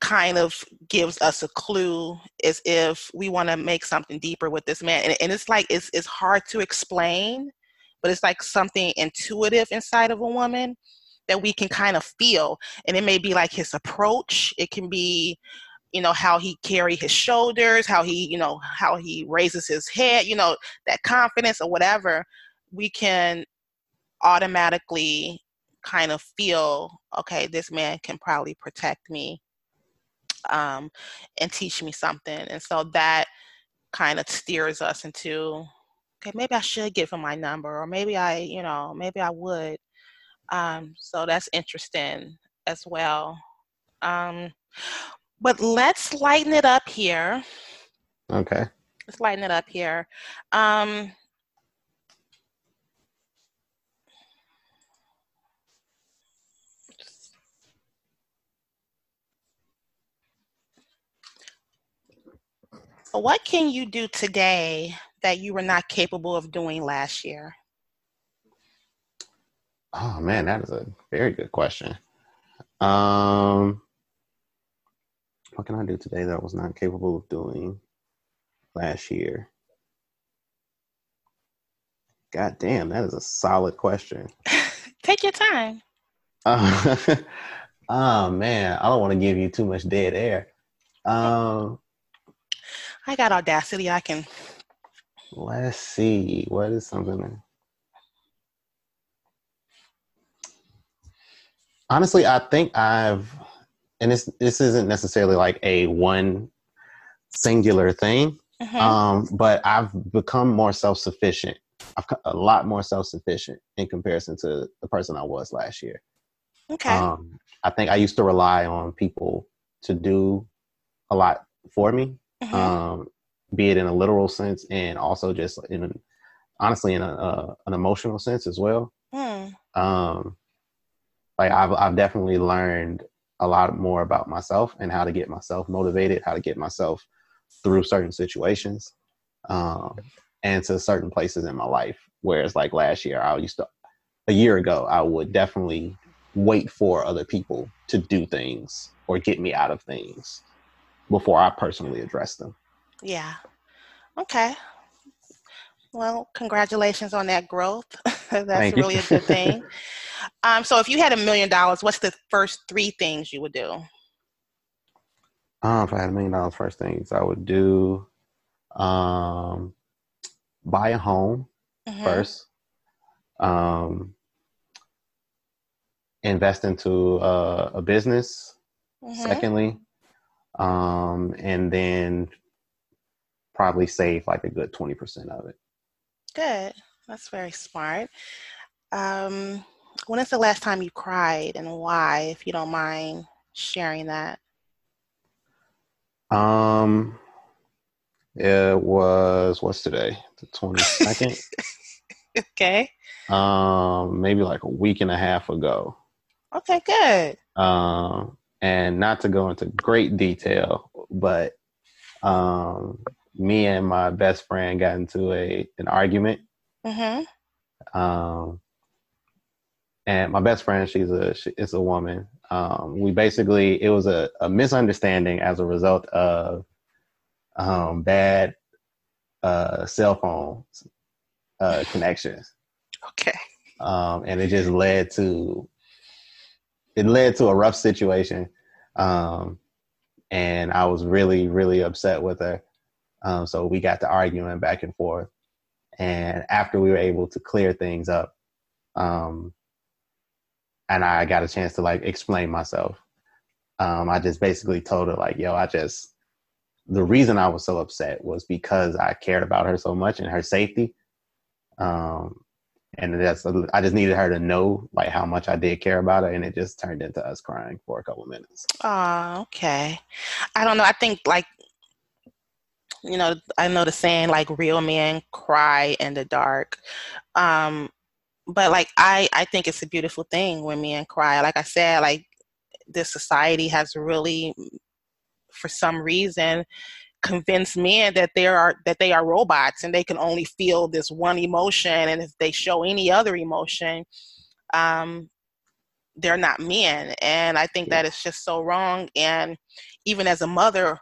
kind of gives us a clue as if we want to make something deeper with this man. And, and it's like, it's, it's hard to explain, but it's like something intuitive inside of a woman that we can kind of feel. And it may be like his approach, it can be you know how he carry his shoulders how he you know how he raises his head you know that confidence or whatever we can automatically kind of feel okay this man can probably protect me um, and teach me something and so that kind of steers us into okay maybe i should give him my number or maybe i you know maybe i would um, so that's interesting as well. Um, but let's lighten it up here. Okay. Let's lighten it up here. Um, what can you do today that you were not capable of doing last year? Oh man, that is a very good question. Um, what can I do today that I was not capable of doing last year? God damn, that is a solid question. Take your time. Uh, oh man, I don't want to give you too much dead air. Um, I got audacity. I can. Let's see. What is something? Honestly, I think I've and this this isn't necessarily like a one singular thing, mm-hmm. um, but I've become more self sufficient. I've a lot more self sufficient in comparison to the person I was last year. Okay. Um, I think I used to rely on people to do a lot for me, mm-hmm. um, be it in a literal sense and also just in an, honestly in a, uh, an emotional sense as well. Mm. Um, like I've I've definitely learned a lot more about myself and how to get myself motivated, how to get myself through certain situations, um, and to certain places in my life. Whereas like last year, I used to a year ago, I would definitely wait for other people to do things or get me out of things before I personally address them. Yeah. Okay. Well, congratulations on that growth. That's Thank really you. a good thing. um, so, if you had a million dollars, what's the first three things you would do? Um, if I had a million dollars, first things I would do, um, buy a home mm-hmm. first. Um, invest into uh, a business. Mm-hmm. Secondly, um, and then probably save like a good 20% of it. Good. That's very smart. Um, when is the last time you cried and why, if you don't mind sharing that? Um, it was, what's today? The 22nd? okay. Um, maybe like a week and a half ago. Okay, good. Um, and not to go into great detail, but um, me and my best friend got into a an argument. Mm-hmm. Um, and my best friend, she's a she, it's a woman. Um, we basically it was a, a misunderstanding as a result of um, bad uh, cell phone uh, connections. Okay. Um, and it just led to it led to a rough situation. Um, and I was really, really upset with her. Um, so we got to arguing back and forth. And after we were able to clear things up, um, and I got a chance to like explain myself, um, I just basically told her like, "Yo, I just the reason I was so upset was because I cared about her so much and her safety. Um, and that's I just needed her to know like how much I did care about her, and it just turned into us crying for a couple minutes. Oh, okay. I don't know. I think like you know, I know the saying like real men cry in the dark. Um, but like I, I think it's a beautiful thing when men cry. Like I said, like this society has really, for some reason, convince men that they are that they are robots and they can only feel this one emotion and if they show any other emotion um, they're not men and i think that is just so wrong and even as a mother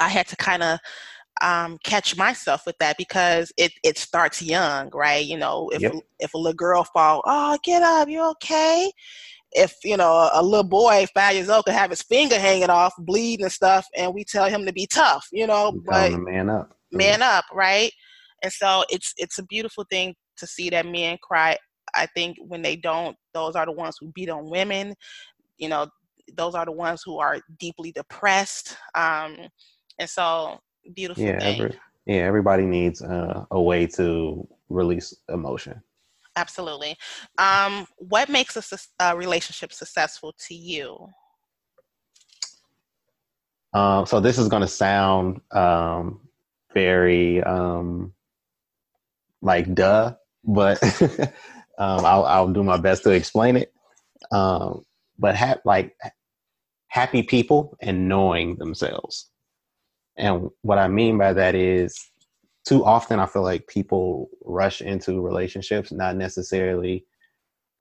i had to kind of um, catch myself with that because it, it starts young right? You know if, yep. if a little girl fall oh get up you okay? If you know a little boy five years old could have his finger hanging off bleeding and stuff and we tell him to be tough you know but man up. Man up right? And so it's it's a beautiful thing to see that men cry. I think when they don't those are the ones who beat on women. You know those are the ones who are deeply depressed um and so beautiful yeah every, yeah everybody needs uh, a way to release emotion Absolutely. Um, what makes a, a, relationship successful to you? Um, so this is going to sound um, very um, like duh, but um, I'll, I'll, do my best to explain it. Um, but ha- like happy people and knowing themselves. And what I mean by that is too often I feel like people rush into relationships not necessarily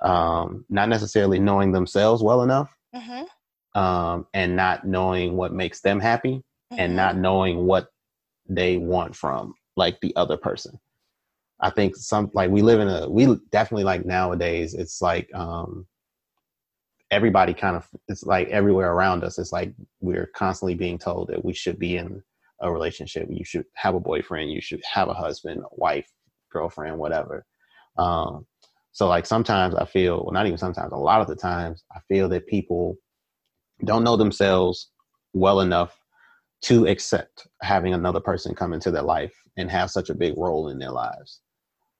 um, not necessarily knowing themselves well enough mm-hmm. um, and not knowing what makes them happy mm-hmm. and not knowing what they want from like the other person. I think some like we live in a we definitely like nowadays it's like um everybody kind of it's like everywhere around us it's like we're constantly being told that we should be in a relationship. You should have a boyfriend. You should have a husband, wife, girlfriend, whatever. Um, so like sometimes I feel, well, not even sometimes, a lot of the times I feel that people don't know themselves well enough to accept having another person come into their life and have such a big role in their lives.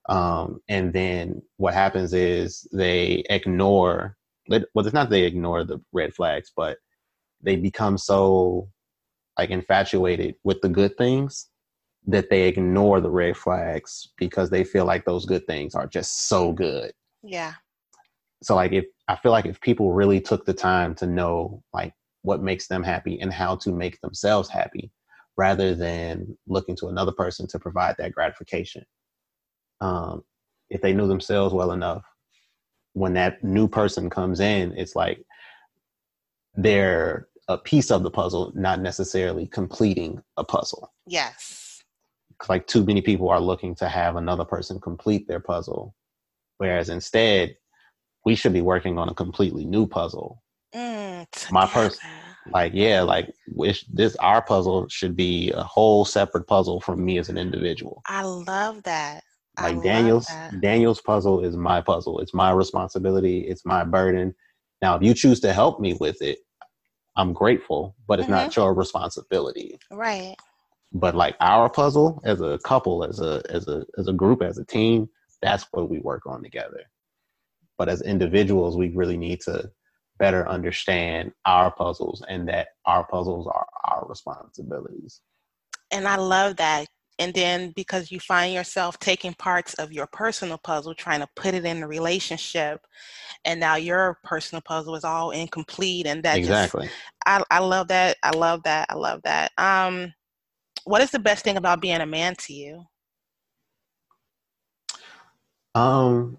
Um, and then what happens is they ignore, well, it's not they ignore the red flags, but they become so like infatuated with the good things that they ignore the red flags because they feel like those good things are just so good. Yeah. So like if I feel like if people really took the time to know like what makes them happy and how to make themselves happy rather than looking to another person to provide that gratification. Um, if they knew themselves well enough, when that new person comes in, it's like they're a piece of the puzzle, not necessarily completing a puzzle. Yes. Like too many people are looking to have another person complete their puzzle, whereas instead, we should be working on a completely new puzzle. Mm, My person, like yeah, like wish this our puzzle should be a whole separate puzzle from me as an individual. I love that. Like Daniel's Daniel's puzzle is my puzzle. It's my responsibility. It's my burden. Now, if you choose to help me with it, I'm grateful, but it's mm-hmm. not your responsibility. Right. But like our puzzle as a couple, as a as a as a group, as a team, that's what we work on together. But as individuals, we really need to better understand our puzzles and that our puzzles are our responsibilities. And I love that and then because you find yourself taking parts of your personal puzzle trying to put it in the relationship and now your personal puzzle is all incomplete and that exactly. Just, I, I love that i love that i love that. Um what is the best thing about being a man to you? Um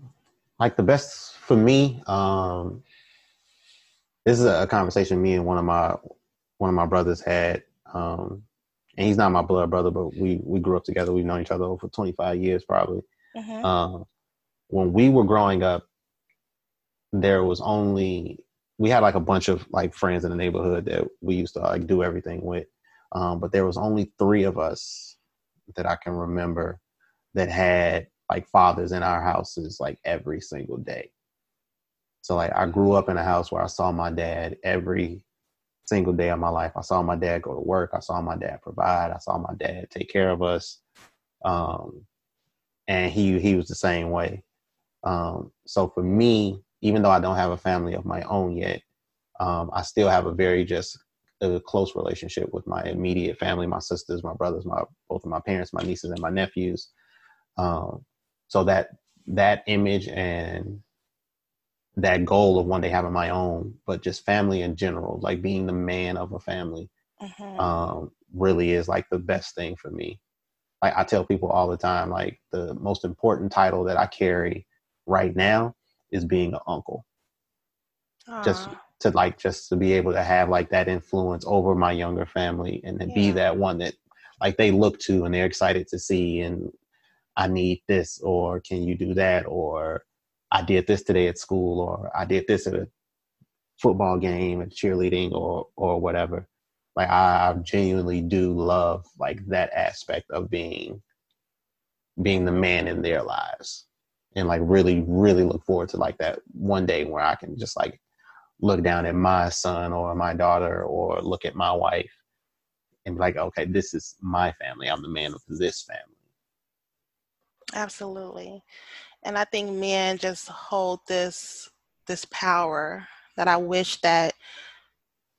like the best for me um this is a conversation me and one of my one of my brothers had um and he's not my blood brother, but we we grew up together. We've known each other for 25 years probably. Mm-hmm. Uh, when we were growing up, there was only we had like a bunch of like friends in the neighborhood that we used to like do everything with, um, but there was only three of us that I can remember that had like fathers in our houses like every single day. So like I grew up in a house where I saw my dad every single day of my life. I saw my dad go to work. I saw my dad provide. I saw my dad take care of us. Um, and he he was the same way. Um, so for me, even though I don't have a family of my own yet, um, I still have a very just a close relationship with my immediate family, my sisters, my brothers, my both of my parents, my nieces, and my nephews. Um, so that that image and that goal of one day having my own, but just family in general, like being the man of a family, mm-hmm. um, really is like the best thing for me. Like I tell people all the time, like the most important title that I carry right now is being an uncle. Aww. Just to like just to be able to have like that influence over my younger family and to yeah. be that one that like they look to and they're excited to see and I need this or can you do that or I did this today at school, or I did this at a football game, at cheerleading, or or whatever. Like I, I genuinely do love like that aspect of being being the man in their lives, and like really really look forward to like that one day where I can just like look down at my son or my daughter or look at my wife and be like, okay, this is my family. I'm the man of this family. Absolutely and I think men just hold this this power that I wish that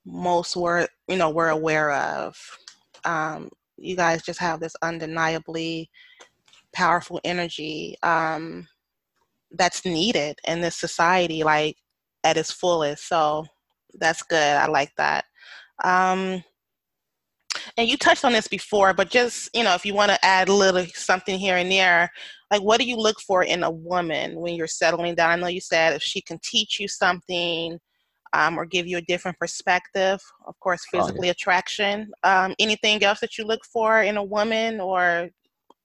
most were you know were aware of. Um, you guys just have this undeniably powerful energy um, that's needed in this society, like at its fullest. So that's good. I like that. Um, and you touched on this before, but just you know, if you want to add a little something here and there, like what do you look for in a woman when you're settling down? I know you said if she can teach you something um, or give you a different perspective. Of course, physically oh, yeah. attraction. Um, anything else that you look for in a woman or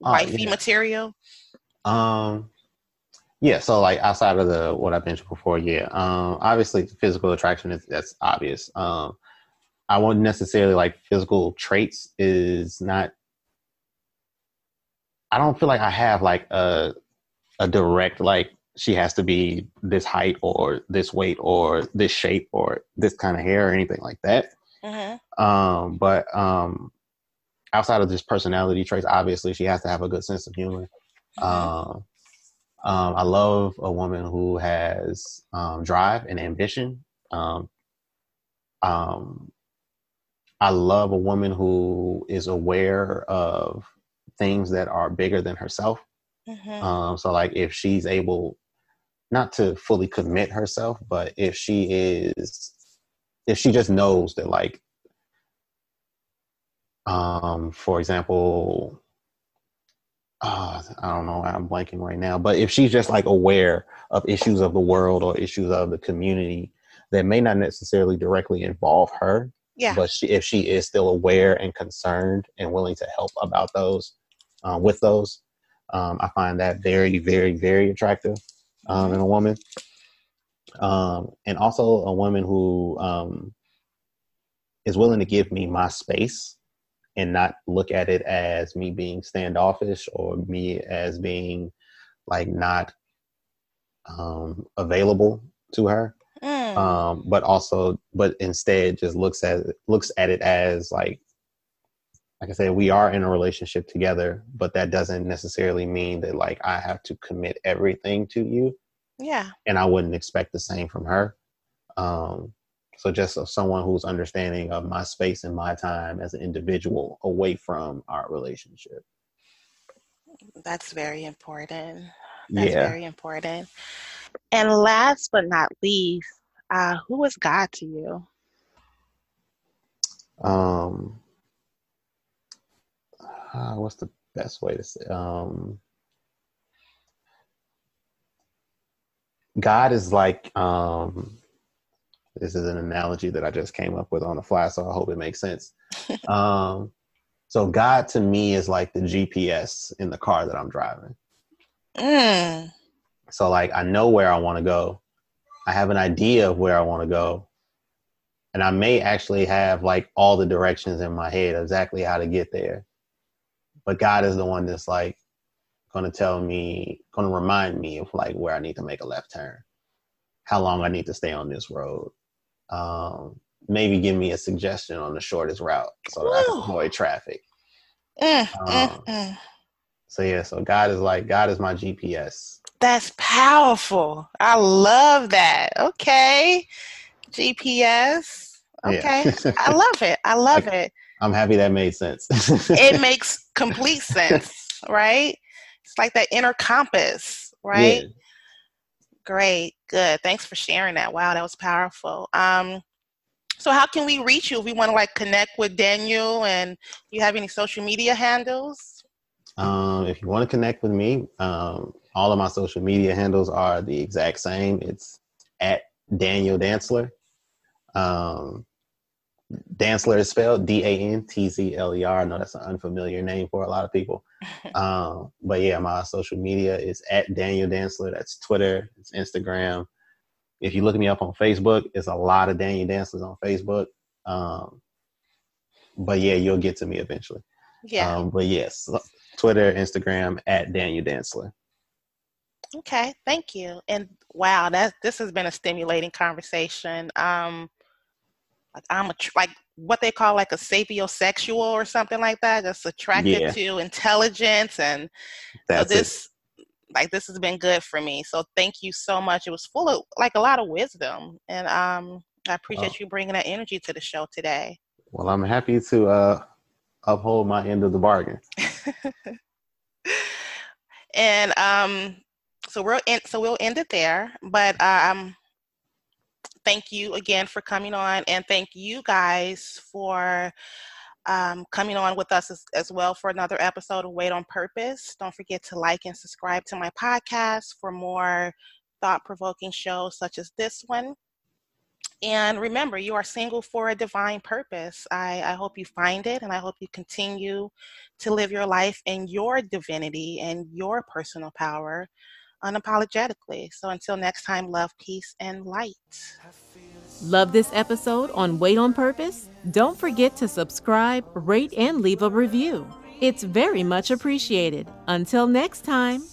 oh, wifey yeah. material? Um, yeah. So like outside of the what I mentioned before, yeah. Um, obviously physical attraction is that's obvious. Um, I won't necessarily like physical traits is not I don't feel like I have like a a direct like she has to be this height or this weight or this shape or this kind of hair or anything like that. Mm-hmm. Um, but um, outside of just personality traits, obviously she has to have a good sense of humor. Mm-hmm. Um, um, I love a woman who has um, drive and ambition. Um, um, I love a woman who is aware of things that are bigger than herself. Mm-hmm. Um, so, like, if she's able not to fully commit herself, but if she is, if she just knows that, like, um, for example, uh, I don't know, I'm blanking right now, but if she's just like aware of issues of the world or issues of the community that may not necessarily directly involve her, yeah. But she, if she is still aware and concerned and willing to help about those, uh, with those, um, I find that very, very, very attractive um, in a woman. Um, and also a woman who um, is willing to give me my space and not look at it as me being standoffish or me as being like not um, available to her. Mm. Um, but also, but instead just looks at looks at it as like, like I said, we are in a relationship together, but that doesn't necessarily mean that like I have to commit everything to you. Yeah. And I wouldn't expect the same from her. Um, so just someone who's understanding of my space and my time as an individual away from our relationship. That's very important. That's yeah. very important. And last but not least, uh, who is God to you? Um, uh, what's the best way to say? Um, God is like um, this is an analogy that I just came up with on the fly, so I hope it makes sense. um, so God to me is like the GPS in the car that I'm driving. Mm. So like I know where I want to go. I have an idea of where I want to go. And I may actually have like all the directions in my head exactly how to get there. But God is the one that's like going to tell me, going to remind me of like where I need to make a left turn, how long I need to stay on this road. Um, maybe give me a suggestion on the shortest route so that. I can avoid traffic. Mm um, mm, so yeah, so God is like God is my GPS. That's powerful. I love that. Okay. GPS. Okay. Yeah. I love it. I love I, it. I'm happy that made sense. it makes complete sense, right? It's like that inner compass, right? Yeah. Great. Good. Thanks for sharing that. Wow, that was powerful. Um, so how can we reach you if we want to like connect with Daniel and you have any social media handles? Um, if you want to connect with me, um, all of my social media handles are the exact same. It's at Daniel Dantzler. Um, Dantzler is spelled D A N T Z L E R. I know that's an unfamiliar name for a lot of people. um, but yeah, my social media is at Daniel Dantzler. That's Twitter, it's Instagram. If you look me up on Facebook, it's a lot of Daniel Dantzlers on Facebook. Um, but yeah, you'll get to me eventually. Yeah. Um, but yes, Twitter, Instagram at Daniel Dantzler. Okay, thank you. And wow, that this has been a stimulating conversation. Um, like I'm a like what they call like a sapiosexual or something like that. That's attracted yeah. to intelligence, and That's so this it. like this has been good for me. So thank you so much. It was full of like a lot of wisdom, and um, I appreciate oh. you bringing that energy to the show today. Well, I'm happy to uh, uphold my end of the bargain. and um, so we'll end, so we'll end it there. But um, thank you again for coming on, and thank you guys for um, coming on with us as, as, well for another episode of Wait on Purpose. Don't forget to like and subscribe to my podcast for more thought provoking shows such as this one. And remember, you are single for a divine purpose. I, I hope you find it, and I hope you continue to live your life in your divinity and your personal power unapologetically. So until next time, love, peace, and light. Love this episode on Wait on Purpose? Don't forget to subscribe, rate, and leave a review. It's very much appreciated. Until next time.